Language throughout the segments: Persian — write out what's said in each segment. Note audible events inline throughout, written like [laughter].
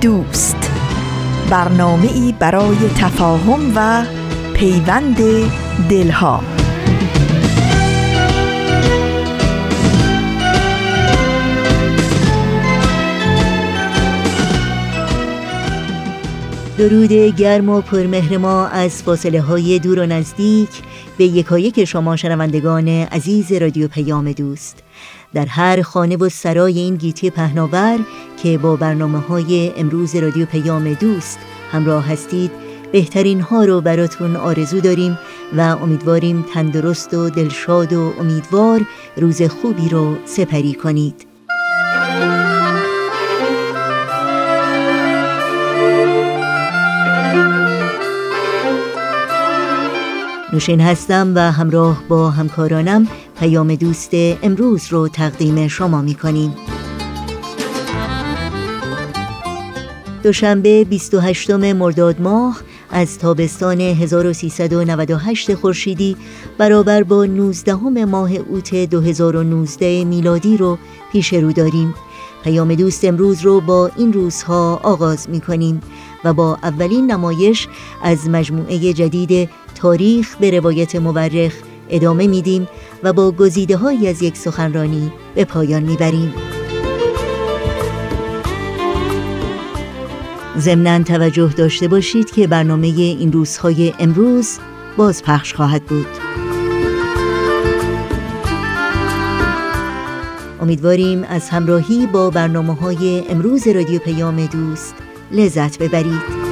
دوست. برنامه ای برای تفاهم و پیوند دلها. درود گرم و پرمهر ما از فاصله های دور و نزدیک به یکایک شما شنوندگان عزیز رادیو پیام دوست. در هر خانه و سرای این گیتی پهناور که با برنامه های امروز رادیو پیام دوست همراه هستید بهترین ها رو براتون آرزو داریم و امیدواریم تندرست و دلشاد و امیدوار روز خوبی رو سپری کنید. نوشین هستم و همراه با همکارانم پیام دوست امروز رو تقدیم شما می کنیم دوشنبه 28 مرداد ماه از تابستان 1398 خورشیدی برابر با 19 ماه اوت 2019 میلادی رو پیش رو داریم. پیام دوست امروز رو با این روزها آغاز می کنیم و با اولین نمایش از مجموعه جدید تاریخ به روایت مورخ ادامه میدیم و با گزیده های از یک سخنرانی به پایان می‌بریم. ضمنا توجه داشته باشید که برنامه این روزهای امروز باز پخش خواهد بود. امیدواریم از همراهی با برنامه های امروز رادیو پیام دوست لذت ببرید.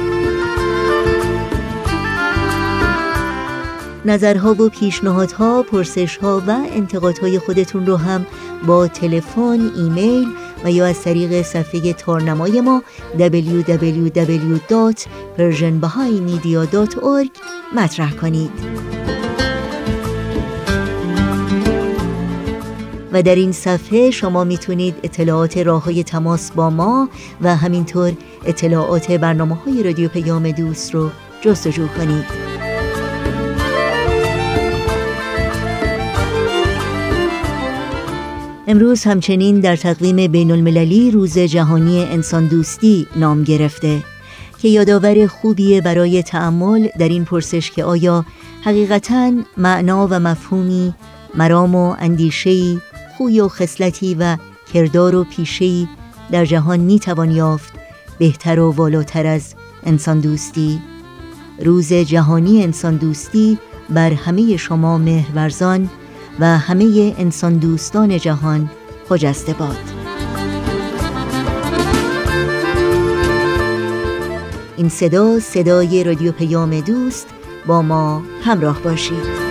نظرها و پیشنهادها، پرسشها و انتقادهای خودتون رو هم با تلفن، ایمیل و یا از طریق صفحه تارنمای ما www.persianbahaimedia.org مطرح کنید. و در این صفحه شما می‌تونید اطلاعات راه های تماس با ما و همینطور اطلاعات برنامه های رادیو پیام دوست رو جستجو کنید. امروز همچنین در تقویم بین المللی روز جهانی انسان دوستی نام گرفته که یادآور خوبیه برای تعمل در این پرسش که آیا حقیقتا معنا و مفهومی مرام و اندیشهی خوی و خصلتی و کردار و پیشهی در جهان می‌توان یافت بهتر و والاتر از انسان دوستی؟ روز جهانی انسان دوستی بر همه شما مهرورزان و همه انسان دوستان جهان خجسته باد. این صدا صدای رادیو پیام دوست با ما همراه باشید.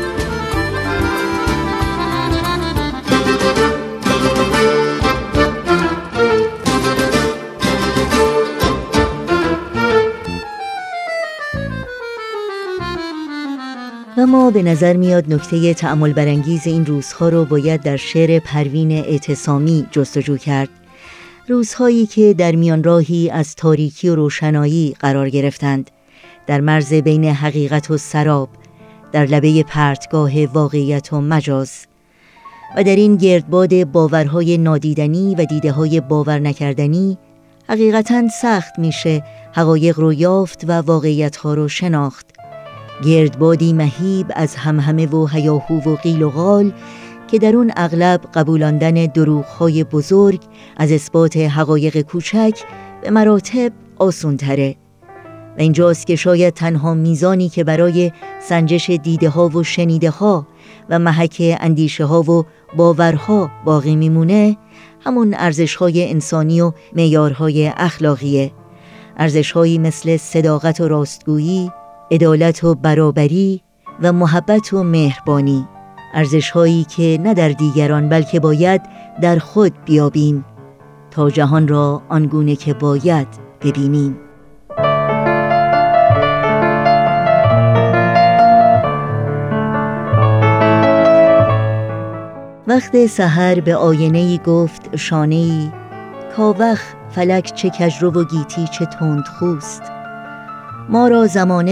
اما به نظر میاد نکته تعمل برانگیز این روزها رو باید در شعر پروین اعتصامی جستجو کرد. روزهایی که در میان راهی از تاریکی و روشنایی قرار گرفتند. در مرز بین حقیقت و سراب در لبه پرتگاه واقعیت و مجاز. و در این گردباد باورهای نادیدنی و دیده های باور نکردنی حقیقتا سخت میشه حقایق رو یافت و واقعیت ها رو شناخت. گردبادی مهیب از همهمه و هیاهو و قیل و غال که در اون اغلب قبولاندن دروغهای بزرگ از اثبات حقایق کوچک به مراتب آسون تره و اینجاست که شاید تنها میزانی که برای سنجش دیده ها و شنیده ها و محک اندیشه ها و باورها باقی میمونه همون ارزش های انسانی و میارهای اخلاقیه. ارزش مثل صداقت و راستگویی عدالت و برابری و محبت و مهربانی ارزش هایی که نه در دیگران بلکه باید در خود بیابیم تا جهان را آنگونه که باید ببینیم. وقت سحر به آینه ای گفت شانه ای کاوخ فلک چه کجرو و گیتی چه تند خوست ما را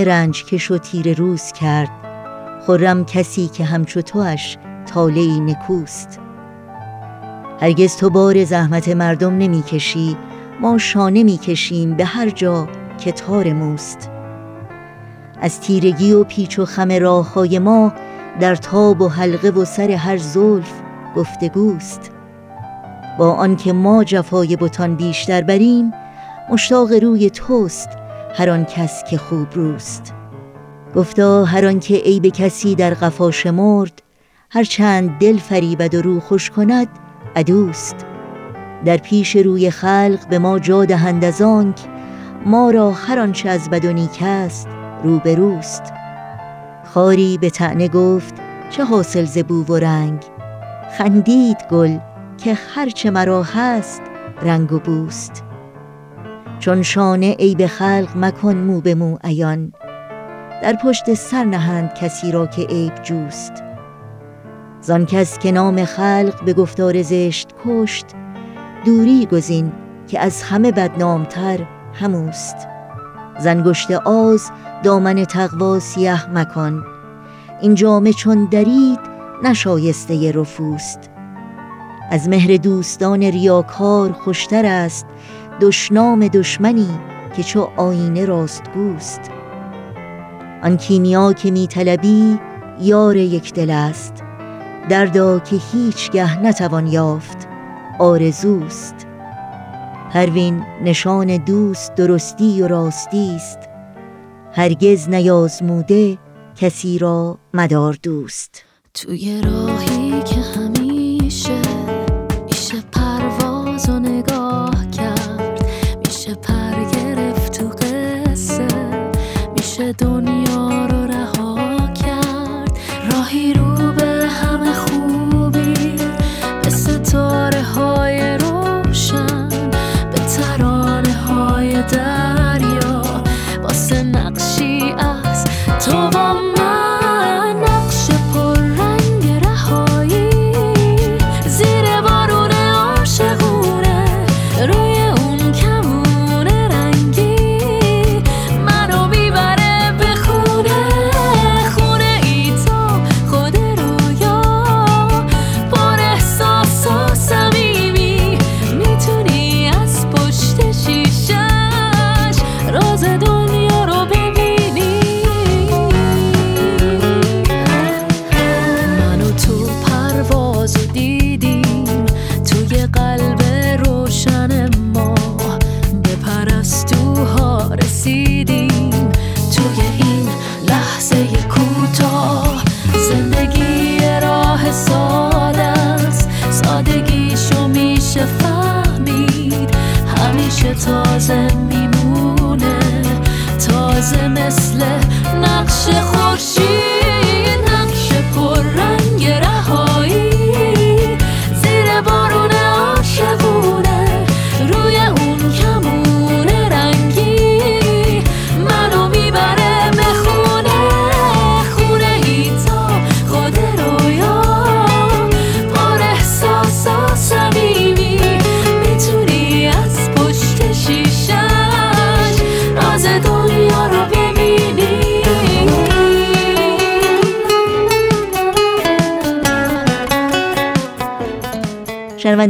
رنج کش و تیر روز کرد. خرم کسی که همچو توش تاله نکوست. هرگز تو بار زحمت مردم نمی‌کشی ما شانه می‌کشیم به هر جا که تار موست. از تیرگی و پیچ و خم راه های ما در تاب و حلقه و سر هر زلف گفتگوست. با آنکه ما جفای بتان بیشتر بریم مشتاق روی توست هر آن کس که خوب روست. گفتا هر آنکه عیب کسی در قفا شمرد هر چند دل فریبد و رو خوش کند عدوست. در پیش روی خلق به ما جا دهند از آنک ما را هر آنچه از بد و نیک است روبروست خاری به تعنه گفت چه حاصل ز بو و رنگ؟ خندید گل که هرچه مرا هست رنگ و بوست. چون شانه عیب خلق مکن مو به مو عیان. در پشت سر نهند کسی را که عیب جوست. زان کس که نام خلق به گفتار زشت کشت دوری گزین که از همه بدنامتر هموست. زنگشت آز دامن تقوا سیه مکان این جامه چون درید نشایسته رفوست. از مهر دوستان ریاکار خوشتر است دشنام دشمنی که چو آینه راست گوست آن کیمیا که می طلبی یار یک دل است. دردا که هیچگه نتوان یافت آرزوست. پروین نشان دوست درستی و راستی است هرگز نیازموده کسی را مدار دوست. توی راهی که همیشه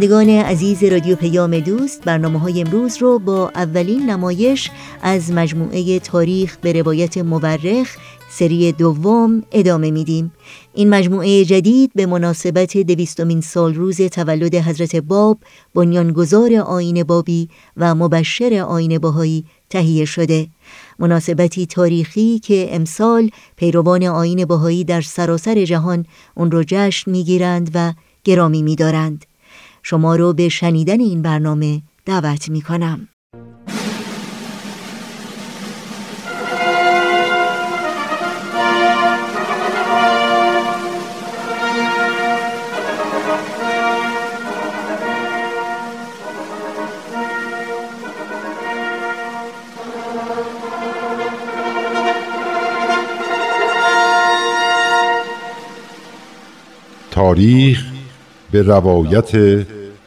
شنوندگان عزیز رادیو پیام دوست برنامه های امروز رو با اولین نمایش از مجموعه تاریخ به روایت مورخ سری دوم ادامه میدیم. این مجموعه جدید به مناسبت دویستمین سال روز تولد حضرت باب بنیانگذار آین بابی و مبشر آین باهایی تهیه شده. مناسبتی تاریخی که امسال پیروان آین باهایی در سراسر جهان اون رو جشن می‌گیرند و گرامی میدارند. شما رو به شنیدن این برنامه دعوت می کنم. تاریخ به روایت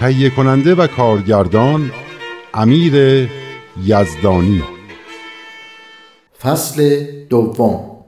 تهیه کننده و کارگردان امیر یزدانی. فصل دوم.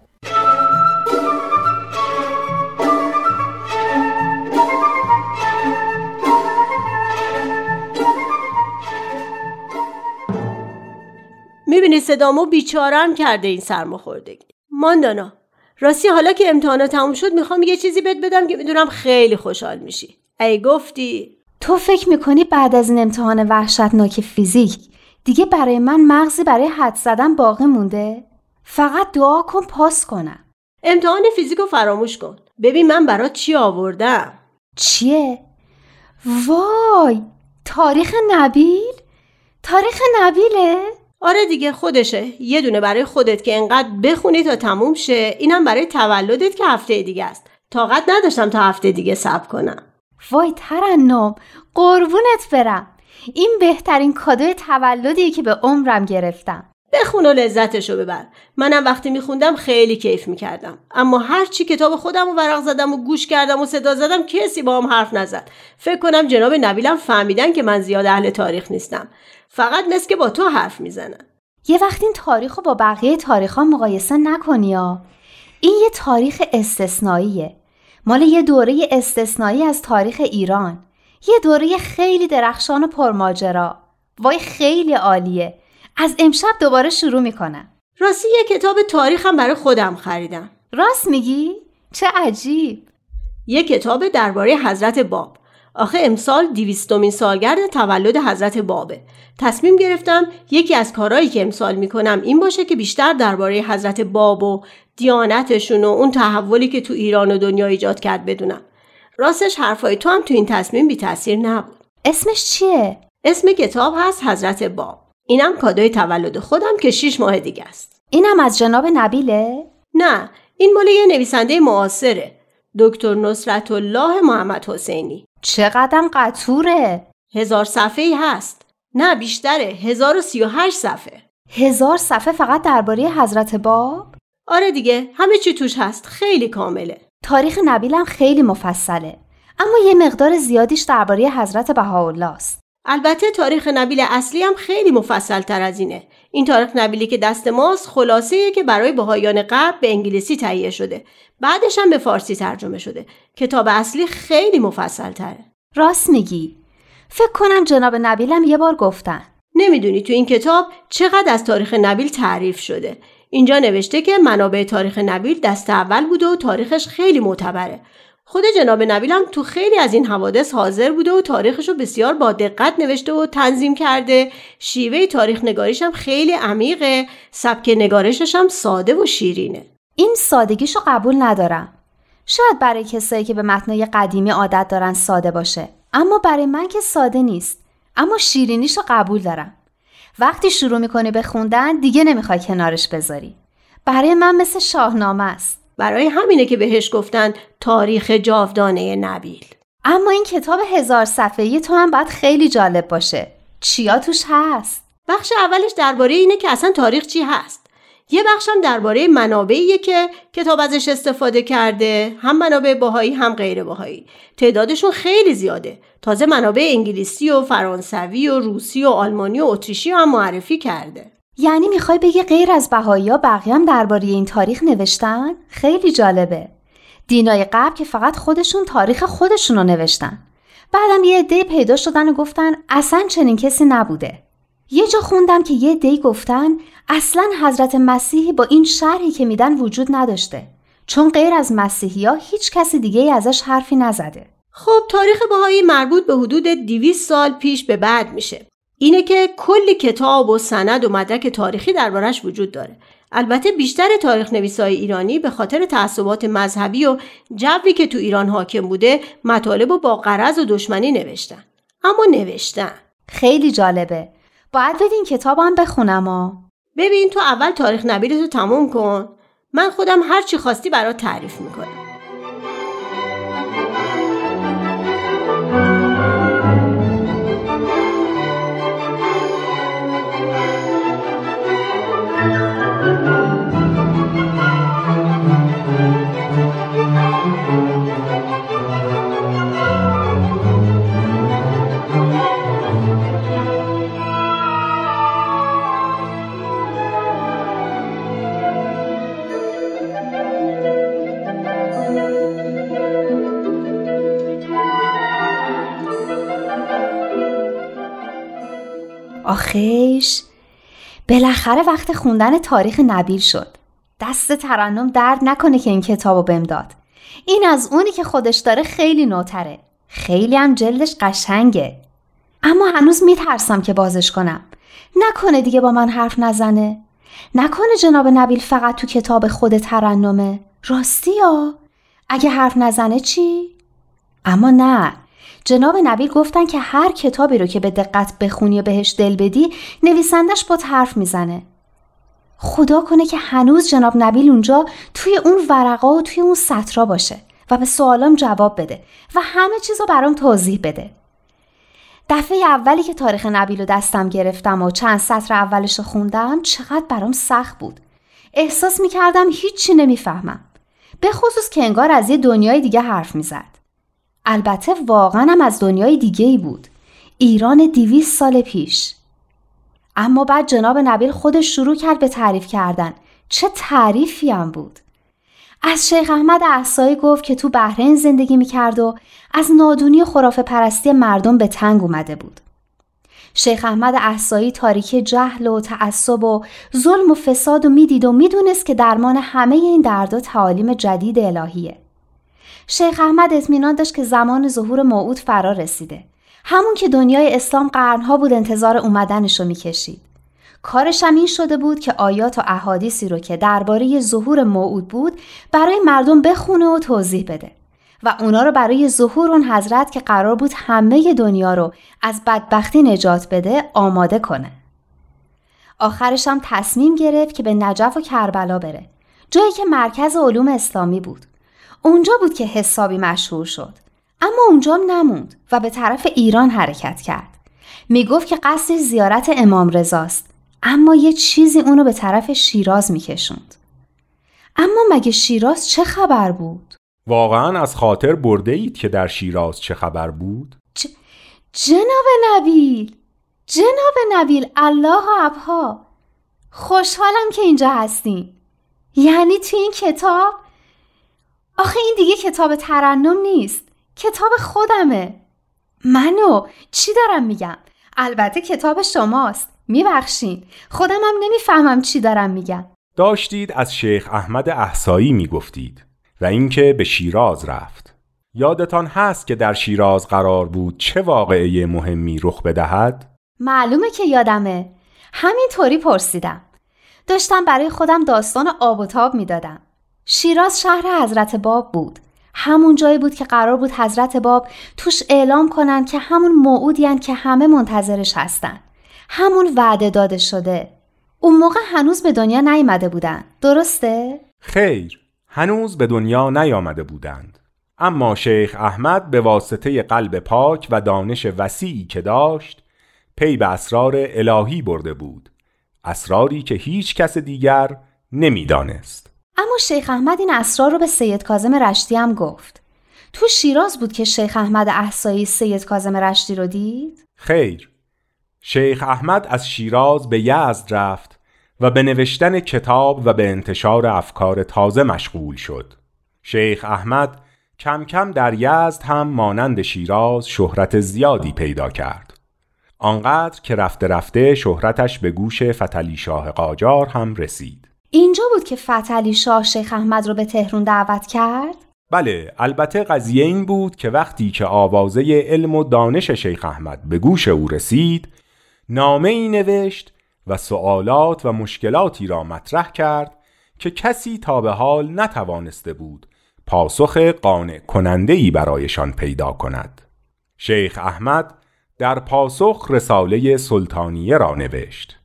می‌بینی صدامو بیچارم کرده این سرماخوردگی. ماندانا راستی حالا که امتحانات تموم شد می‌خوام یه چیزی بهت بدم که می‌دونم خیلی خوشحال میشی. ای گفتی تو فکر می‌کنی بعد از این امتحان وحشتناک فیزیک دیگه برای من مغزی برای حد زدن باقی مونده؟ فقط دعا کن پاس کنم امتحان فیزیک رو فراموش کن ببین من برات چی آوردم چیه؟ وای تاریخ نبیل؟ تاریخ نبیله؟ آره دیگه خودشه یه دونه برای خودت که انقدر بخونی تا تموم شه اینم برای تولدت که هفته دیگه است طاقت نداشتم تا هفته دیگه صبر کنم وای ترنم قربونت برم. این بهترین کادوی تولدیه که به عمرم گرفتم. بخون و لذتشو ببر. منم وقتی میخوندم خیلی کیف می‌کردم. اما هر چی کتاب خودم و ورق زدم و گوش کردم و صدا زدم کسی با هم حرف نزد. فکر کنم جناب نبیلم فهمیدن که من زیاد اهل تاریخ نیستم. فقط مثل که با تو حرف می‌زنن یه وقت این تاریخ رو با بقیه تاریخ ها مقایسه نکنی ها. این یه تاریخ استثنائیه. مال یه دوره استثنایی از تاریخ ایران. یه دوره خیلی درخشان و پرماجرا. وای خیلی عالیه. از امشب دوباره شروع می‌کنم. راستی یه کتاب تاریخم برای خودم خریدم. راست میگی؟ چه عجیب. یه کتاب درباره حضرت باب. آخه امسال دیویستمین سالگرد تولد حضرت بابه. تصمیم گرفتم یکی از کارهایی که امسال می‌کنم این باشه که بیشتر درباره حضرت باب و دیانتشون و اون تحولی که تو ایران و دنیا ایجاد کرد بدونم. راستش حرفای تو هم تو این تصمیم بی تاثیر نبود. اسمش چیه؟ اسم کتاب هست حضرت باب. اینم کادوی تولد خودم که شیش ماه دیگه است. اینم از جناب نبیله؟ نه این مال یه نویسنده معاصره. دکتر نصرت الله محمد حسینی. چقدر قطوره. هزار صفحه ای هست. نه بیشتره. هزار و سی و هشت صفحه. هزار صفحه فقط درباره حضرت باب؟ آره دیگه همه چی توش هست. خیلی کامله. تاریخ نبیلم خیلی مفصله. اما یه مقدار زیادیش درباره حضرت بهاءالله است. البته تاریخ نبیل اصلی هم خیلی مفصل تر از اینه. این تاریخ نبیلی که دست ماست خلاصه که برای بهایان قبل به انگلیسی تهیه شده. بعدش هم به فارسی ترجمه شده. کتاب اصلی خیلی مفصل تره راست میگی. فکر کنم جناب نبیلم یه بار گفتن. نمی‌دونی تو این کتاب چقدر از تاریخ نبیل تعریف شده. اینجا نوشته که منابع تاریخ نبیل دست اول بوده و تاریخش خیلی معتبره. خود جناب نبیلم تو خیلی از این حوادث حاضر بوده و تاریخش رو بسیار با دقت نوشته و تنظیم کرده. شیوه تاریخ نگاریش هم خیلی عمیقه. سبک نگارشش هم ساده و شیرینه. این سادگیشو قبول ندارم. شاید برای کسایی که به متنای قدیمی عادت دارن ساده باشه. اما برای من که ساده نیست. اما شیرینیشو قبول دارم. وقتی شروع می‌کنی به خوندن دیگه نمی‌خوای کنارش بذاری. برای من مثل شاهنامه است. برای همینه که بهش گفتن تاریخ جاودانه نبیل. اما این کتاب هزار صفحه‌ای تو هم باید خیلی جالب باشه. چیا توش هست؟ بخش اولش درباره اینه که اصلا تاریخ چی هست. یه بخشم درباره منابعیه که کتاب ازش استفاده کرده. هم منابع باهایی هم غیر باهایی. تعدادشون خیلی زیاده. تازه منابع انگلیسی و فرانسوی و روسی و آلمانی و اتریشی هم معرفی کرده. یعنی می‌خوای بگی غیر از بهایی ها بقیه هم درباره این تاریخ نوشتن؟ خیلی جالبه. دینای قبل که فقط خودشون تاریخ خودشون رو نوشتن. بعدم یه عده پیدا شدن و گفتن اصلا چنین کسی نبوده. یه جا خوندم که یه دی گفتن اصلا حضرت مسیحی با این شرحی که میدن وجود نداشته. چون غیر از مسیحی ها هیچ کسی دیگه ازش حرفی نزده. خب تاریخ بهایی مربوط به حدود 200 سال پیش به بعد میشه. اینه که کلی کتاب و سند و مدرک تاریخی دربارش وجود داره. البته بیشتر تاریخ نویسای ایرانی به خاطر تعصبات مذهبی و جوی که تو ایران حاکم بوده مطالب و با قرض و دشمنی نوشتن. اما نوشتن. خیلی جالبه. باید بدین کتابم بخونم ها. ببین تو اول تاریخ نبیل تو تموم کن. من خودم هر چی خواستی برات تعریف می‌کنم. بالاخره وقت خوندن تاریخ نبیل شد. دست ترنم درد نکنه که این کتابو بهم داد. این از اونی که خودش داره خیلی نوتره. خیلی هم جلدش قشنگه. اما هنوز میترسم که بازش کنم. نکنه دیگه با من حرف نزنه. نکنه جناب نبیل فقط تو کتاب خود ترنمه. راستی یا؟ اگه حرف نزنه چی؟ اما نه. جناب نبیل گفتن که هر کتابی رو که به دقت بخونی و بهش دل بدی نویسندش با حرف می‌زنه. خدا کنه که هنوز جناب نبیل اونجا توی اون ورقا و توی اون سطرا باشه و به سوالام جواب بده و همه چیز رو برام توضیح بده. دفعه اولی که تاریخ نبیل رو دستم گرفتم و چند سطر اولش رو خوندم چقدر برام سخت بود. احساس می‌کردم هیچی نمی‌فهمم. به خصوص که انگار از یه دنیای دیگه حرف می‌زد. البته واقعا هم از دنیای دیگه ای بود ایران دیویس سال پیش اما بعد جناب نبیل خودش شروع کرد به تعریف کردن چه تعریفی هم بود از شیخ احمد احسایی گفت که تو بحرین زندگی می‌کرد و از نادونی خرافه پرستی مردم به تنگ اومده بود. شیخ احمد احسایی تاریکی جهل و تعصب و ظلم و فساد و می‌دید و می‌دونست که درمان همه این دردا تعالیم جدید الهیه. شیخ احمد اطمینان داشت که زمان ظهور موعود فرا رسیده. همون که دنیای اسلام قرنها بود انتظار اومدنش رو می‌کشید. کارش هم این شده بود که آیات و احادیثی رو که درباره ظهور موعود بود برای مردم بخونه و توضیح بده و اونا رو برای ظهور اون حضرت که قرار بود همه دنیا رو از بدبختی نجات بده آماده کنه. آخرش هم تصمیم گرفت که به نجف و کربلا بره. جایی که مرکز علوم اسلامی بود. اونجا بود که حسابی مشهور شد. اما اونجا نموند و به طرف ایران حرکت کرد. می گفت که قصد زیارت امام رضاست اما یه چیزی اونو به طرف شیراز میکشوند. اما مگه شیراز چه خبر بود؟ واقعا از خاطر برده اید که در شیراز چه خبر بود؟ ج... جناب نبیل جناب نبیل الله ابها خوشحالم که اینجا هستین یعنی تو این کتاب آخه این دیگه کتاب ترنم نیست. کتاب خودمه. منو چی دارم میگم؟ البته کتاب شماست. میبخشین. خودم هم نمی‌فهمم چی دارم میگم. داشتید از شیخ احمد احسایی می‌گفتید و اینکه به شیراز رفت. یادتان هست که در شیراز قرار بود چه واقعه مهمی رخ بدهد؟ معلومه که یادمه. همینطوری پرسیدم. داشتم برای خودم داستان آب و تاب می‌دادم. شیراز شهر حضرت باب بود. همون جایی بود که قرار بود حضرت باب توش اعلام کنن که همون موعودین که همه منتظرش هستن. همون وعده داده شده. اون موقع هنوز به دنیا نیامده بودن. درسته؟ خیر. هنوز به دنیا نیامده بودند. اما شیخ احمد به واسطه قلب پاک و دانش وسیعی که داشت پی به اسرار الهی برده بود. اسراری که هیچ کس دیگر نمی‌دانست. اما شیخ احمد این اسرار رو به سید کازم رشتی هم گفت تو شیراز بود که شیخ احمد احسایی سید کازم رشتی رو دید؟ خیر شیخ احمد از شیراز به یزد رفت و به نوشتن کتاب و به انتشار افکار تازه مشغول شد. شیخ احمد کم کم در یزد هم مانند شیراز شهرت زیادی پیدا کرد. آنقدر که رفته رفته شهرتش به گوش فتلی شاه قاجار هم رسید. اینجا بود که فتلی شاه شیخ احمد رو به تهرون دعوت کرد؟ بله البته قضیه این بود که وقتی که آوازه علم و دانش شیخ احمد به گوش او رسید نامه ای نوشت و سوالات و مشکلاتی را مطرح کرد که کسی تا به حال نتوانسته بود پاسخ قانع کننده ای برایشان پیدا کند شیخ احمد در پاسخ رساله سلطانیه را نوشت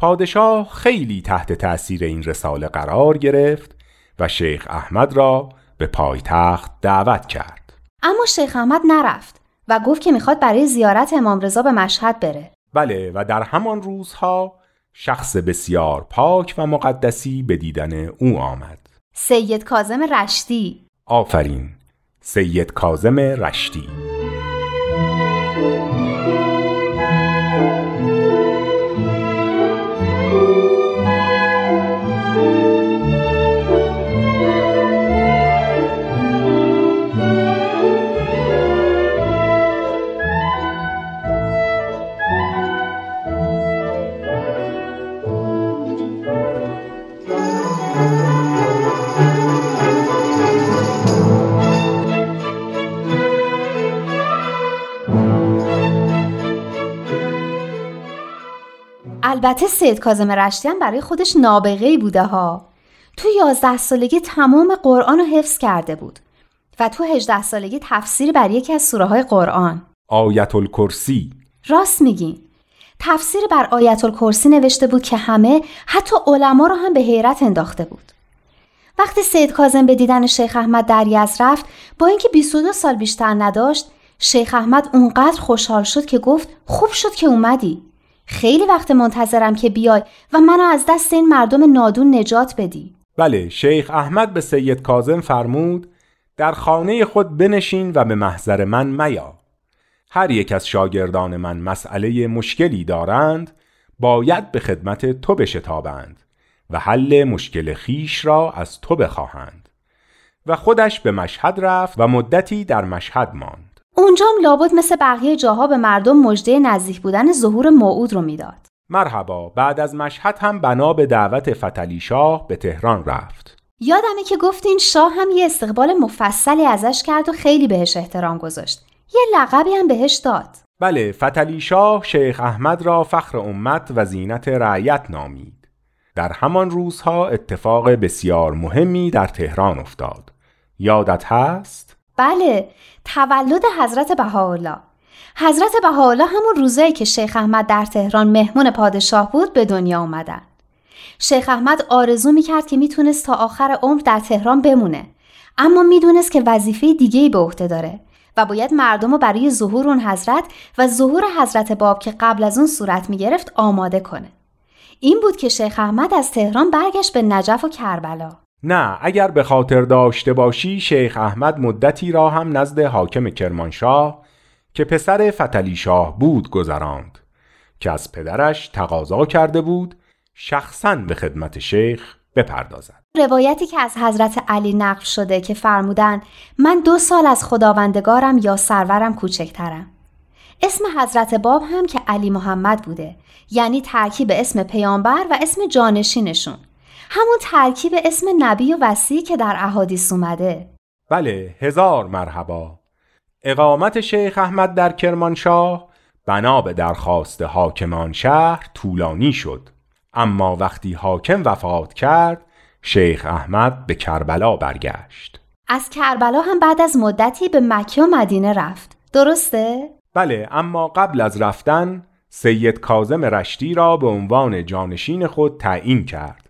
پادشاه خیلی تحت تأثیر این رساله قرار گرفت و شیخ احمد را به پایتخت دعوت کرد. اما شیخ احمد نرفت و گفت که می‌خواد برای زیارت امام رضا به مشهد بره. بله و در همان روزها شخص بسیار پاک و مقدسی به دیدن او آمد. سید کازم رشتی. آفرین سید کازم رشتی. البته سید کازم رشتی هم برای خودش نابغه بوده ها. تو یازده سالگی تمام قرآن رو حفظ کرده بود و تو هجده سالگی تفسیر بر یکی از سوره های قرآن. آیت الکرسی راست میگین تفسیر بر آیت الکرسی نوشته بود که همه حتی علما رو هم به حیرت انداخته بود. وقتی سید کازم به دیدن شیخ احمد در یزد رفت با اینکه 22 سال بیشتر نداشت شیخ احمد اونقدر خوشحال شد که گفت خوب شد که اومدی. خیلی وقت منتظرم که بیای و منو از دست این مردم نادون نجات بدی. بله شیخ احمد به سید کازم فرمود در خانه خود بنشین و به محضر من میا. هر یک از شاگردان من مسئله مشکلی دارند باید به خدمت تو بشتابند و حل مشکل خیش را از تو بخواهند. و خودش به مشهد رفت و مدتی در مشهد ماند. اونجام لابد مثل بقیه جاها به مردم مژده نزدیک بودن ظهور موعود رو می‌داد. مرحبا بعد از مشهد هم بنا به دعوت فتلی شاه به تهران رفت. یادمه که گفتین شاه هم یه استقبال مفصلی ازش کرد و خیلی بهش احترام گذاشت. یه لقبی هم بهش داد. بله فتلی شاه شیخ احمد را فخر امت و زینت رعیت نامید. در همان روزها اتفاق بسیار مهمی در تهران افتاد. یادت هست؟ بله تولد حضرت بهاءالله. حضرت بهاءالله همون روزایی که شیخ احمد در تهران مهمون پادشاه بود به دنیا اومدن. شیخ احمد آرزو می‌کرد که می‌تونست تا آخر عمر در تهران بمونه. اما می‌دونست که وظیفه دیگه به عهده داره و باید مردم رو برای ظهور اون حضرت و ظهور حضرت باب که قبل از اون صورت می‌گرفت آماده کنه. این بود که شیخ احمد از تهران برگشت به نجف و کربلا. نه اگر به خاطر داشته باشی شیخ احمد مدتی را هم نزد حاکم کرمانشاه که پسر فتلی شاه بود گذراند. که از پدرش تقاضا کرده بود شخصا به خدمت شیخ بپردازد. روایتی که از حضرت علی نقل شده که فرمودن من دو سال از خداوندگارم یا سرورم کوچکترم. اسم حضرت باب هم که علی محمد بوده یعنی ترکیب اسم پیامبر و اسم جانشینشون. همون ترکیب اسم نبی و وسیع که در احادیث اومده. بله هزار مرحبا. اقامت شیخ احمد در کرمانشاه بنا به درخواست حاکمان شهر طولانی شد. اما وقتی حاکم وفات کرد شیخ احمد به کربلا برگشت. از کربلا هم بعد از مدتی به مکه و مدینه رفت. درسته؟ بله اما قبل از رفتن سید کازم رشتی را به عنوان جانشین خود تعیین کرد.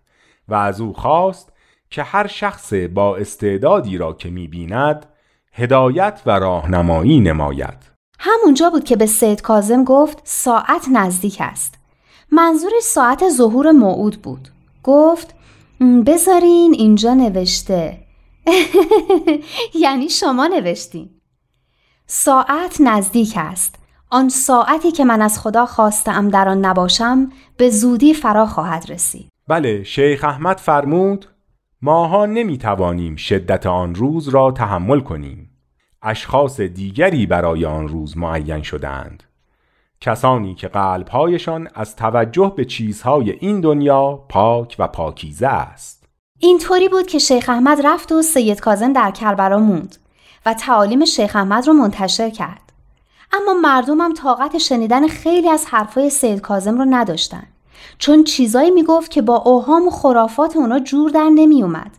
و از او خواست که هر شخص با استعدادی را که می‌بیند هدایت و راهنمایی نماید. همونجا بود که به سید کازم گفت ساعت نزدیک است. منظورش ساعت ظهور موعود بود. گفت بذارین اینجا نوشته. [laughs] یعنی شما نوشتین. ساعت نزدیک است. آن ساعتی که من از خدا خواستم در آن نباشم به زودی فرا خواهد رسید. بله شیخ احمد فرمود ماها نمی توانیم شدت آن روز را تحمل کنیم. اشخاص دیگری برای آن روز معین شدند. کسانی که قلبهایشان از توجه به چیزهای این دنیا پاک و پاکیزه است. اینطوری بود که شیخ احمد رفت و سید کازم در کربلا موند و تعالیم شیخ احمد رو منتشر کرد. اما مردمم طاقت شنیدن خیلی از حرفای سید کازم رو نداشتن. چون چیزایی می‌گفت که با اوهام و خرافات اونا جور در نمیومد.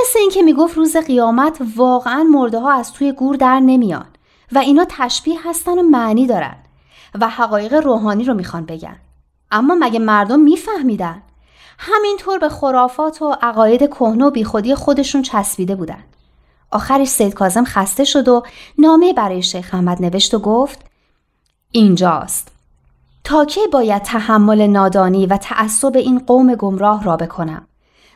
مثل اینکه می‌گفت روز قیامت واقعا مرده ها از توی گور در نمیان و اینا تشبیه هستن و معنی دارن و حقایق روحانی رو می‌خوان بگن. اما مگه مردم میفهمیدن؟ همینطور به خرافات و عقاید کهنه و بیخودی خودشون چسبیده بودن. آخرش سید کازم خسته شد و نامه برای شیخ احمد نوشت و گفت اینجاست. تا کی باید تحمل نادانی و تعصب این قوم گمراه را بکنم؟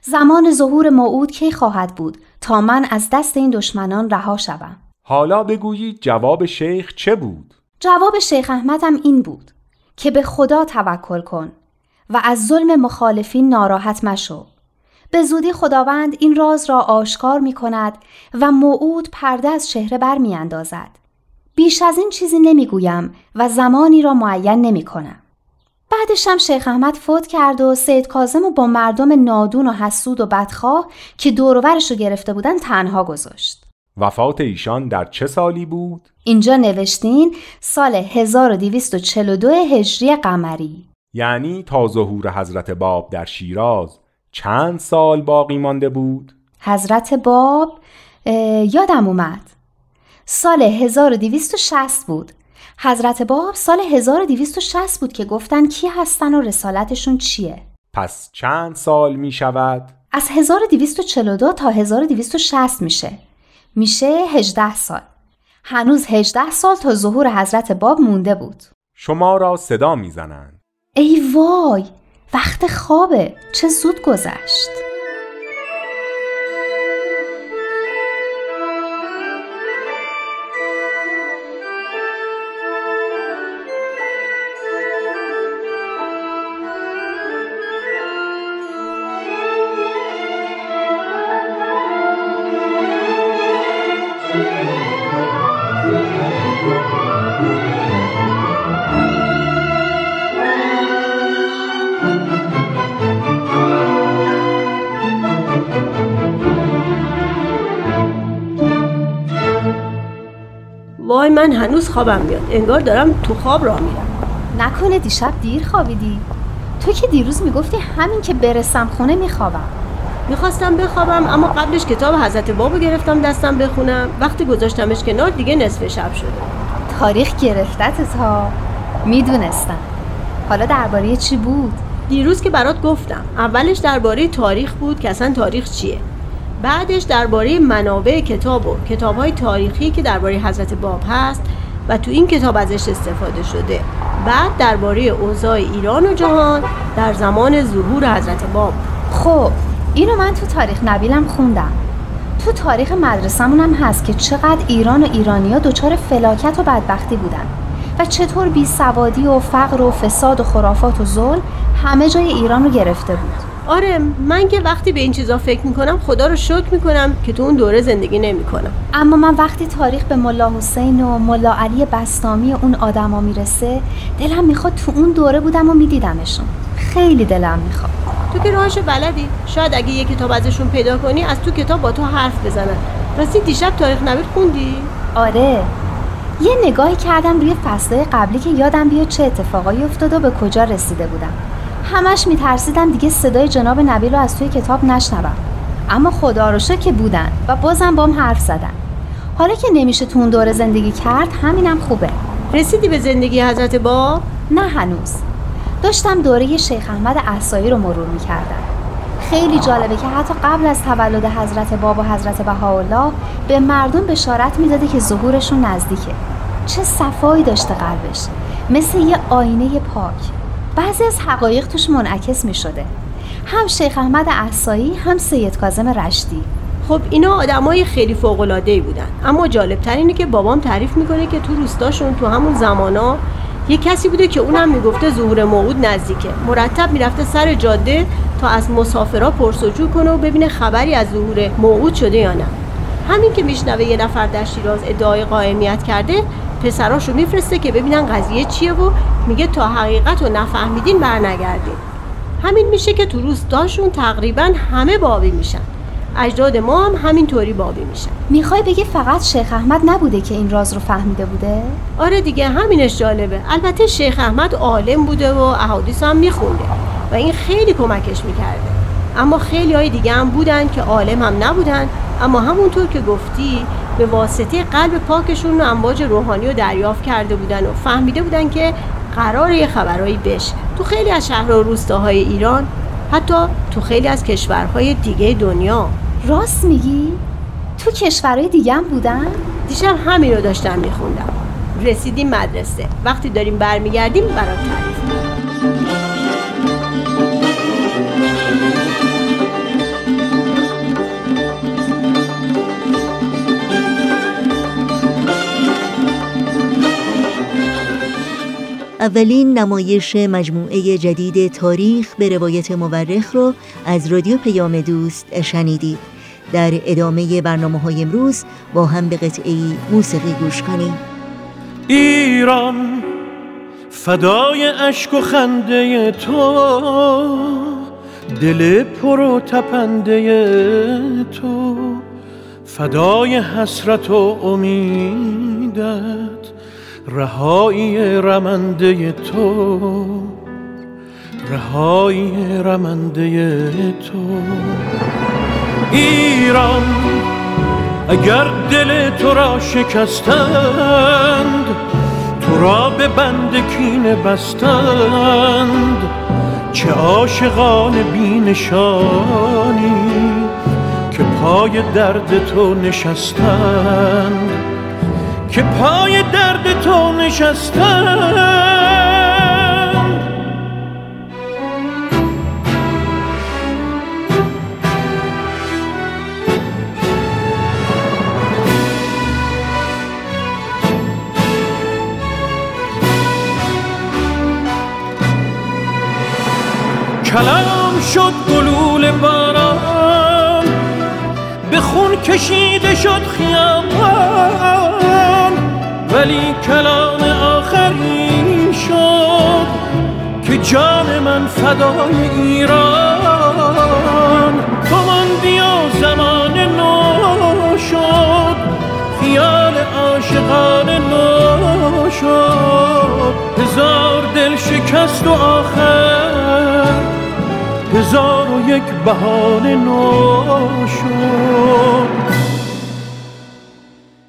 زمان ظهور موعود کی خواهد بود تا من از دست این دشمنان رها شوم؟ حالا بگویید جواب شیخ چه بود؟ جواب شیخ احمدم این بود که به خدا توکل کن و از ظلم مخالفین ناراحت مشو. به زودی خداوند این راز را آشکار می کند و موعود پرده از چهره بر می اندازد. بیش از این چیزی نمی‌گویم و زمانی را معین نمی کنم. بعدشم شیخ احمد فوت کرد و سید کازم و با مردم نادون و حسود و بدخواه که دوروورش رو گرفته بودن تنها گذاشت. وفات ایشان در چه سالی بود؟ اینجا نوشتین سال 1242 هجری قمری. یعنی تا ظهور حضرت باب در شیراز چند سال باقی مانده بود؟ حضرت باب یادم اومد. سال 1260 بود. حضرت باب سال 1260 بود که گفتن کی هستن و رسالتشون چیه. پس چند سال می شود؟ از 1242 تا 1260 میشه. میشه 18 سال. هنوز 18 سال تا ظهور حضرت باب مونده بود. شما را صدا می‌زنند. ای وای وقت خوابه چه زود گذشت. هنوز خوابم میاد. انگار دارم تو خواب راه میرم. نکنه دیشب دیر خوابیدی. تو که دیروز می‌گفتی همین که برسم خونه میخوابم. می‌خواستم بخوابم اما قبلش کتاب حضرت بابو گرفتم دستم بخونم. وقتی گذاشتمش کنار دیگه نصف شب شده. تاریخ گرفتت ها می‌دونستم. حالا درباره چی بود؟ دیروز که برات گفتم اولش درباره تاریخ بود که اصلا تاریخ چیه. بعدش درباره منابع کتاب و کتاب های تاریخی که درباره حضرت باب هست و تو این کتاب ازش استفاده شده. بعد درباره اوضاع ایران و جهان در زمان ظهور حضرت باب. خب اینو من تو تاریخ نبیلم خوندم. تو تاریخ مدرسمون هم هست که چقدر ایران و ایرانیا دچار فلاکت و بدبختی بودن و چطور بی سوادی و فقر و فساد و خرافات و ظلم همه جای ایران رو گرفته بود. آره من که وقتی به این چیزا فکر می‌کنم خدا رو شکر می‌کنم که تو اون دوره زندگی نمی‌کنم. اما من وقتی تاریخ به ملا حسین و ملا علی بستامی اون آدما می‌رسه دلم می‌خواد تو اون دوره بودم و میدیدمشون. خیلی دلم می‌خواد. تو که راهشو بلدی؟ شاید اگه یه کتاب ازشون پیدا کنی از تو کتاب با تو حرف بزنن. راستی دیشب تاریخ نبیل خوندی؟ آره. یه نگاهی کردم روی فصلهای قبلی که یادم بیاد چه اتفاقایی افتاد و به کجا رسیده بودم. همش میترسیدم دیگه صدای جناب نبیل رو از توی کتاب نشنوم. اما خدا رو که بودن و بازم بام حرف زدن. حالا که نمیشه تو اون دوره زندگی کرد همینم خوبه. رسیدی به زندگی حضرت با؟ نه هنوز. داشتم دوره شیخ احمد احسایی رو مرور می‌کردم. خیلی جالبه که حتی قبل از تولد حضرت باب و حضرت بهاءالله به مردم بشارت می‌داده که ظهورشون نزدیکه. چه صفایی داشته قلبش. مثل یه آینه پاک. بعضی از حقایق توش منعکس می شده هم شیخ احمد احسایی هم سید کازم رشدی خب اینا آدمای خیلی فوق بودن. اما جالب اینه که بابام تعریف می‌کنه که تو روستاشون تو همون زمانا یه کسی بوده که اونم می‌گفته ظهور موعود نزدیکه. مرتب می‌رفته سر جاده تا از مسافرا پرسجو کنه و ببینه خبری از ظهور موعود شده یا نه. همین که میشنوه یه نفر در شیراز ادعای قائمیت کرده پسراشو میفرسته که ببینن قضیه چیه و میگه تا حقیقت رو نفهمیدین برنگردین. همین میشه که تو روستاشون تقریبا همه بابی میشن. اجداد ما هم همینطوری بابی میشن. می‌خوای بگی فقط شیخ احمد نبوده که این راز رو فهمیده بوده؟ آره دیگه همینش جالبه. البته شیخ احمد عالم بوده و احادیث هم میخونده و این خیلی کمکش می‌کرده. اما خیلی های دیگه هم بودن که عالم هم نبودن. اما همونطور که گفتی به واسطه قلب پاکشون و امواج روحانی رو دریافت کرده بودن و فهمیده بودن که قرار یه خبرهایی بشه. تو خیلی از شهر و روستاهای ایران حتی تو خیلی از کشورهای دیگه دنیا. راست میگی؟ تو کشورهای دیگه هم بودن؟ دیشب همین رو داشتم میخوندم. رسیدیم مدرسه. وقتی داریم برمیگردیم برات تعریف اولین نمایش مجموعه جدید تاریخ به روایت مورخ رو از رادیو پیام دوست شنیدید. در ادامه برنامه های امروز با هم به قطعی موسیقی گوش کنیم. ایران فدای اشک و خنده تو. دل پر و تپنده تو. فدای حسرت و امیدت. رهایی رمنده تو رهایی رمنده تو. ایران اگر دل تو را شکستند تو را به بند کینه بستند. چه عاشقان بینشانی که پای درد تو نشستند. که پای درد نشستند کلام شد گلول باران به خون کشیده شد خیابان. ولی کلام آخری شد که جان من فدای ایران. تو ماندی و زمان نو شد خیال عاشقان نو شد. هزار دل شکست و آخر هزار و یک بهانه نو شد.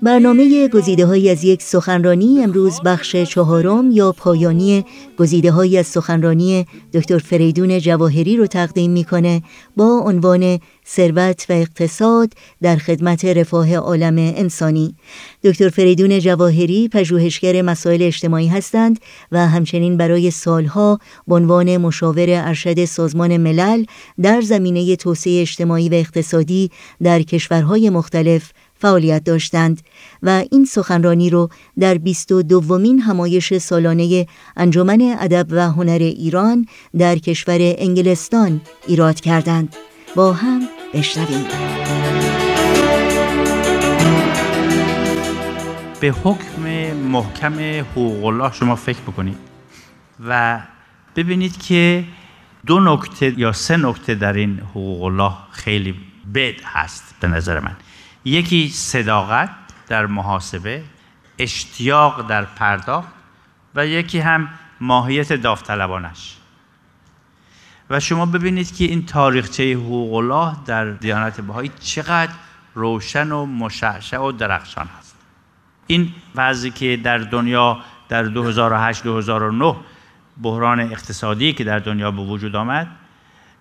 برنامه گزیده های از یک سخنرانی امروز بخش چهارم یا پایانی گزیده های از سخنرانی دکتر فریدون جواهری رو تقدیم می‌کنه با عنوان ثروت و اقتصاد در خدمت رفاه عالم انسانی. دکتر فریدون جواهری پژوهشگر مسائل اجتماعی هستند و همچنین برای سالها به عنوان مشاور ارشد سازمان ملل در زمینه توسعه اجتماعی و اقتصادی در کشورهای مختلف فعالیت داشتند و این سخنرانی رو در بیست و دومین همایش سالانه انجمن ادب و هنر ایران در کشور انگلستان ایراد کردند. با هم بشنویم. به حکم محکم حقوق الله شما فکر بکنید و ببینید که دو نکته یا سه نکته در این حقوق الله خیلی بد هست به نظر من. یکی صداقت در محاسبه اشتیاق در پرداخت و یکی هم ماهیت داوطلبانش. و شما ببینید که این تاریخچه حقوق الله در دیانت بهایی چقدر روشن و مشعشع و درخشان هست. این وضعی که در دنیا در 2008 2009 بحران اقتصادی که در دنیا به وجود آمد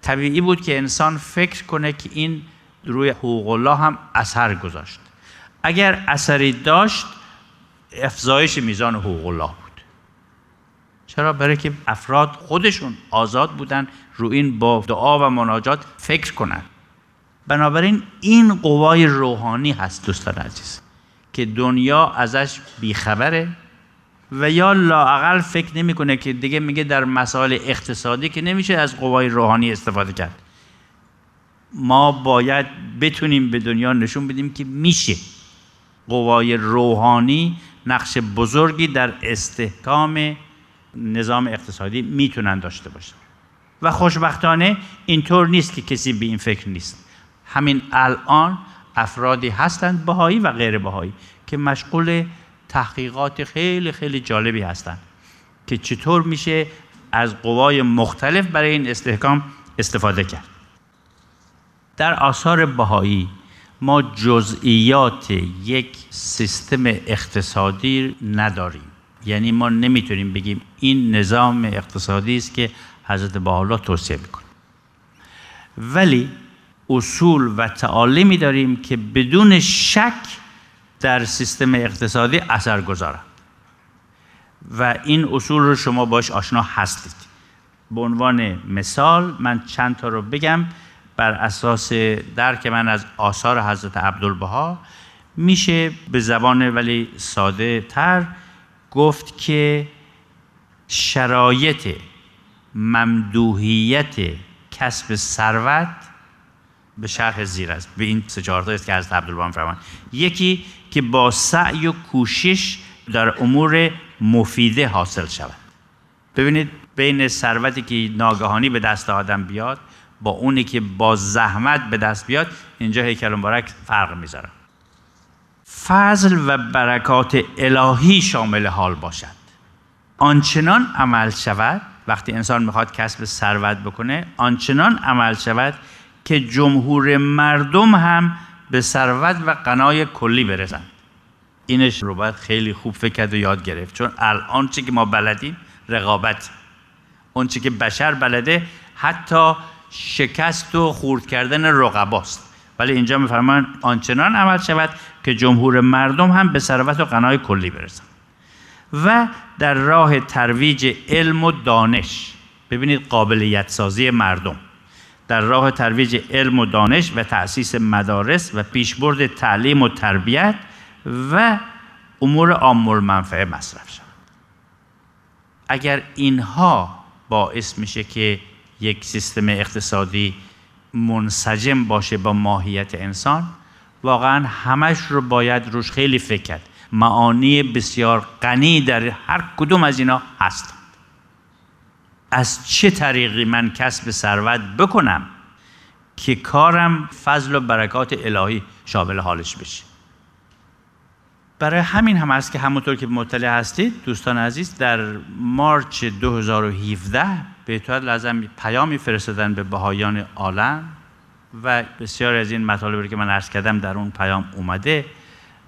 طبیعی بود که انسان فکر کنه که این روی حقوق الله هم اثر گذاشت. اگر اثری داشت افزایش میزان حقوق الله بود. چرا؟ برای که افراد خودشون آزاد بودن رو این با دعا و مناجات فکر کنند بنابراین این قوای روحانی هست دوستان عزیز که دنیا ازش بیخبره و یا لاعقل فکر نمی‌کنه که دیگه میگه در مسائل اقتصادی که نمیشه از قوای روحانی استفاده کرد. ما باید بتونیم به دنیا نشون بدیم که میشه. قوای روحانی نقش بزرگی در استحکام نظام اقتصادی می‌تونن داشته باشن. و خوشبختانه اینطور نیست که کسی به این فکر نیست. همین الان افرادی هستند بهایی و غیر بهایی که مشغول تحقیقات خیلی خیلی جالبی هستند که چطور میشه از قوای مختلف برای این استحکام استفاده کرد. در آثار بهایی ما جزئیات یک سیستم اقتصادی نداریم. یعنی ما نمی‌تونیم بگیم این نظام اقتصادی است که حضرت بحالا توصیه می‌کنه. ولی اصول و تعالیمی داریم که بدون شک در سیستم اقتصادی اثر گذارند و این اصول رو شما باش آشنا هستید. به عنوان مثال من چند تا رو بگم. بر اساس درک من از آثار حضرت عبدالبها میشه به زبان ولی ساده تر گفت که شرایط ممدوحیت کسب ثروت به شرح زیر است. به این سه است که حضرت عبدالبها فرمان یکی که با سعی و کوشش در امور مفیده حاصل شود. ببینید بین ثروتی که ناگهانی به دست آدم بیاد با اونی که با زحمت به دست بیاد اینجا هیکل مبارک فرق می‌ذاره. فضل و برکات الهی شامل حال باشد. آنچنان عمل شود وقتی انسان می‌خواد کسب ثروت بکنه آنچنان عمل شود که جمهور مردم هم به ثروت و قنای کلی برسند. اینش رو باید خیلی خوب فکر کرد و یاد گرفت. چون الان چی که ما بلدیم رقابت. اون که بشر بلده حتی شکست و خورد کردن رقباست. ولی اینجا میفرمان آنچنان عمل شود که جمهور مردم هم به ثروت و قنای کلی برسند. و در راه ترویج علم و دانش ببینید قابلیت سازی مردم. در راه ترویج علم و دانش و تأسیس مدارس و پیشبرد تعلیم و تربیت و امور عام المنفعه مصرف شود. اگر اینها باعث میشه که یک سیستم اقتصادی منسجم باشه با ماهیت انسان واقعا همش رو باید روش خیلی فکر کرد. معانی بسیار غنی در هر کدوم از اینا هست از چه طریقی من کسب ثروت بکنم که کارم فضل و برکات الهی شامل حالش بشه؟ برای همین هم است که همونطور که مطلع هستید دوستان عزیز در مارچ 2017 به اطاعت لازم پیامی فرستادن به بهایان عالم و بسیار از این مطالبی که من عرض کردم در اون پیام اومده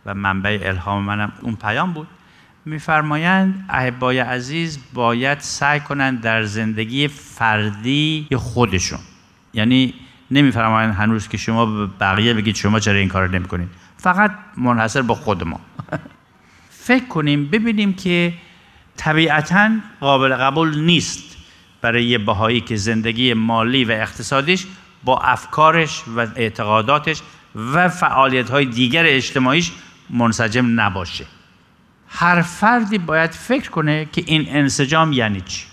و منبع الهام منم اون پیام بود. میفرمایند احبای عزیز باید سعی کنند در زندگی فردی خودشون. یعنی نمیفرمایند هنوز که شما به بقیه بگید شما چرا این کار نمی‌کنید. فقط منحصر با خود ما [laughs] فکر کنیم ببینیم که طبیعتا قابل قبول نیست. برای یه بهایی که زندگی مالی و اقتصادیش با افکارش و اعتقاداتش و فعالیت های دیگر اجتماعیش منسجم نباشه. هر فردی باید فکر کنه که این انسجام یعنی چی.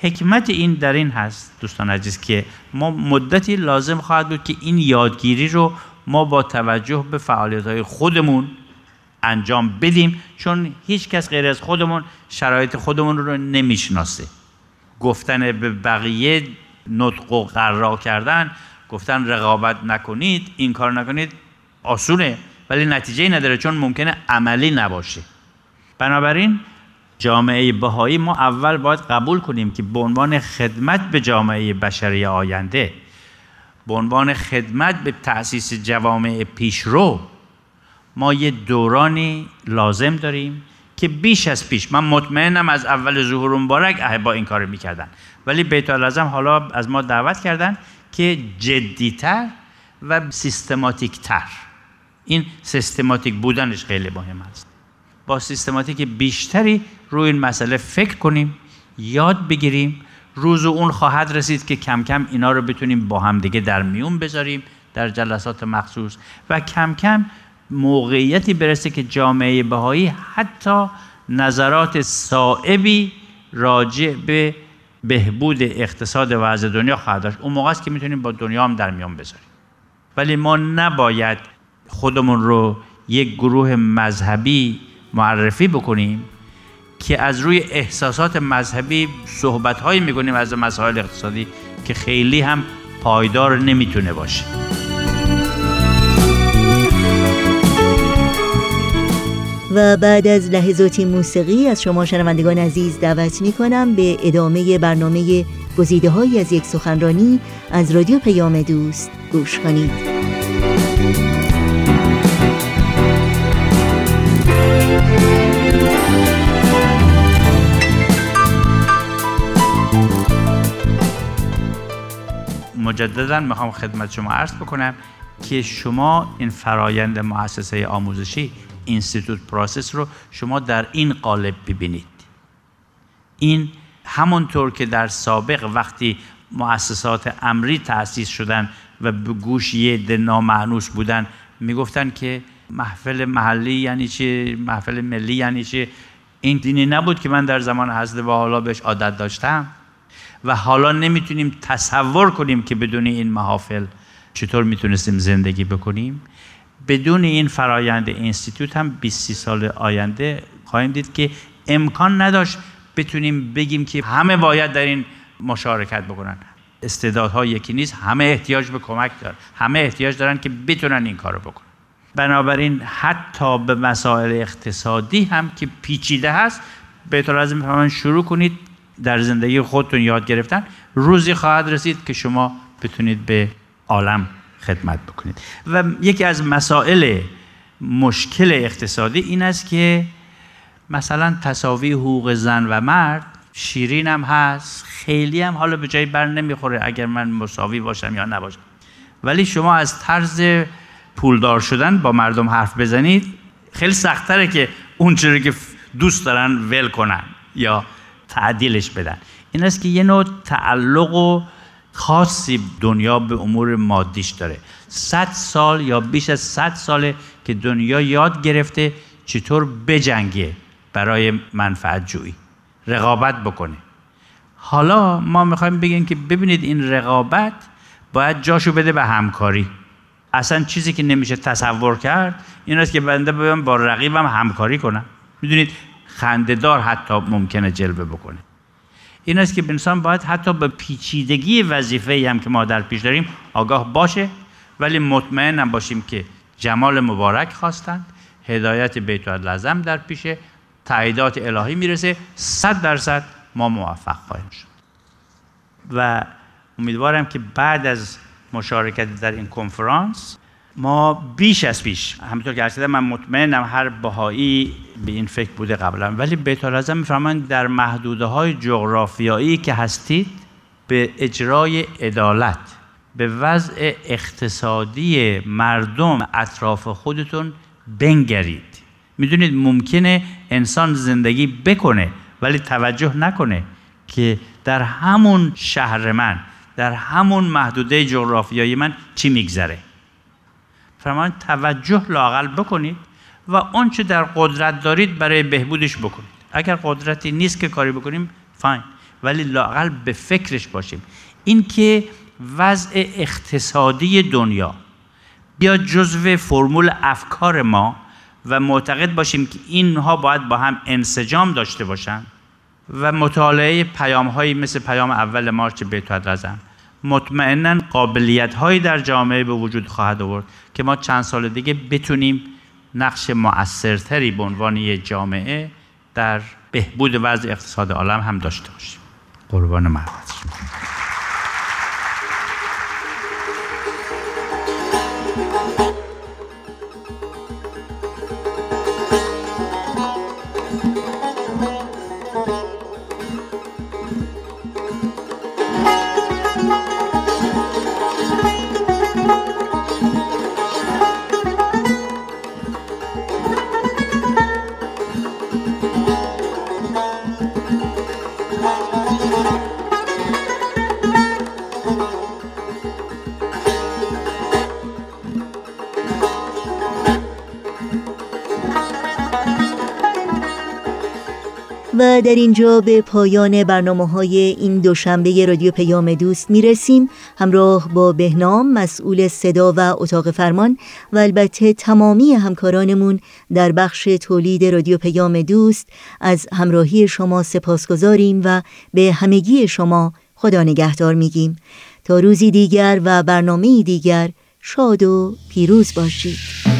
حکمت این در این هست دوستان عزیز که ما مدتی لازم خواهد بود که این یادگیری رو ما با توجه به فعالیت های خودمون انجام بدیم چون هیچ کس غیر از خودمون شرایط خودمون رو نمی‌شناسه. گفتن به بقیه نطق و قرار کردن گفتن رقابت نکنید این کار نکنید آسونه ولی نتیجه نداره چون ممکنه عملی نباشه. بنابراین جامعه بهایی ما اول باید قبول کنیم که به عنوان خدمت به جامعه بشری آینده به عنوان خدمت به تأسیس جوامع پیشرو ما یه دورانی لازم داریم که بیش از پیش من مطمئنم از اول ظهور مبارک با این کار می‌کردن. ولی بیت العظم حالا از ما دعوت کردن که جدیتر و سیستماتیکتر. این سیستماتیک بودنش خیلی مهم است. با سیستماتیک بیشتری روی این مسئله فکر کنیم یاد بگیریم. روز اون خواهد رسید که کم کم اینا رو بتونیم با هم دیگه در میون بذاریم در جلسات مخصوص. و کم کم موقعیتی برسه که جامعه بهایی حتی نظرات صائبی راجع به بهبود اقتصاد وضع دنیا خواهد داشت. اون موقع است که می‌تونیم با دنیا هم در میان بذاریم. ولی ما نباید خودمون رو یک گروه مذهبی معرفی بکنیم که از روی احساسات مذهبی صحبتهایی می‌کنیم از مسائل اقتصادی که خیلی هم پایدار نمی‌تونه باشه. و بعد از لحظاتی موسیقی از شما شنوندگان عزیز دعوت می کنم به ادامه برنامه گزیده های از یک سخنرانی از رادیو پیام دوست گوش کنید. مجددا می‌خوام خدمت شما عرض بکنم که شما این فرایند مؤسسه آموزشی institute process رو شما در این قالب ببینید. این همونطور که در سابق وقتی مؤسسات امری تأسیس شدن و به گوش یه عده نامأنوس بودن می‌گفتن که محفل محلی یعنی چی؟ محفل ملی یعنی چی؟ این دینی نبود که من در زمان حضرت و حالا بهش عادت داشتم. و حالا نمی‌تونیم تصور کنیم که بدون این محافل چطور می‌تونستیم زندگی بکنیم. بدون این فرایند اینستیتوت هم 20 سال آینده خواهیم دید که امکان نداشت بتونیم بگیم که همه باید در این مشارکت بکنن. استعدادها یکی نیست همه احتیاج به کمک دارن. همه احتیاج دارن که بتونن این کارو بکنن. بنابراین حتی به مسائل اقتصادی هم که پیچیده هست بهتر از این شروع کنید در زندگی خودتون یاد گرفتن. روزی خواهد رسید که شما بتونید به عالم خدمت بکنید. و یکی از مسائل مشکل اقتصادی این است که مثلا تصاوی حقوق زن و مرد شیرین هم هست خیلی هم حالا به جای بر نمی‌خوره اگر من مساوی باشم یا نباشم. ولی شما از طرز پولدار شدن با مردم حرف بزنید خیلی سختره که اون که دوست دارن ول کنن یا تعدیلش بدن. این است که یه نوع تعلق و خاصی دنیا به امور مادیش داره. صد سال یا بیش از صد ساله که دنیا یاد گرفته چطور بجنگه برای منفعت جویی. رقابت بکنه. حالا ما می‌خوایم بگیم که ببینید این رقابت باید جاشو بده به همکاری. اصلا چیزی که نمیشه تصور کرد این است که بنده بیام با رقیبم همکاری کنم. می‌دونید خندهدار حتی ممکنه جلوه بکنه. این است که انسان باید حتی به پیچیدگی وظیفه هم که ما در پیش داریم آگاه باشه. ولی مطمئن هم باشیم که جمال مبارک خواستند. هدایت بیت لازم در پیشه تعییدات الهی می‌رسه. صد درصد ما موفق خواهیم شد. و امیدوارم که بعد از مشارکت در این کنفرانس ما بیش از پیش همینطور که ارسیده من مطمئنم هر بهایی به این فکر بوده قبلا. ولی بیت لازم میفرمایند در محدوده های جغرافیایی که هستید به اجرای عدالت به وضع اقتصادی مردم اطراف خودتون بنگرید. می‌دونید ممکنه انسان زندگی بکنه ولی توجه نکنه که در همون شهر من در همون محدوده جغرافیایی من چی میگذره. فرمان توجه لاقل بکنید و آنچه در قدرت دارید برای بهبودش بکنید. اگر قدرتی نیست که کاری بکنیم فاین. ولی لاقل به فکرش باشیم. این که وضع اقتصادی دنیا بیا جزو فرمول افکار ما و معتقد باشیم که اینها باید با هم انسجام داشته باشند و مطالعه پیام هایی مثل پیام اول مارچ بیت رزم مطمئنا قابلیت هایی در جامعه به وجود خواهد آورد که ما چند سال دیگه بتونیم نقش مؤثرتری به عنوان یک جامعه در بهبود وضع اقتصاد عالم هم داشته باشیم. قربان محبت در اینجا به پایان برنامه های این دوشنبه رادیو پیام دوست می رسیم همراه با بهنام مسئول صدا و اتاق فرمان و البته تمامی همکارانمون در بخش تولید رادیو پیام دوست از همراهی شما سپاسگزاریم و به همگی شما خدا نگهدار میگیم. تا روزی دیگر و برنامه دیگر شاد و پیروز باشید.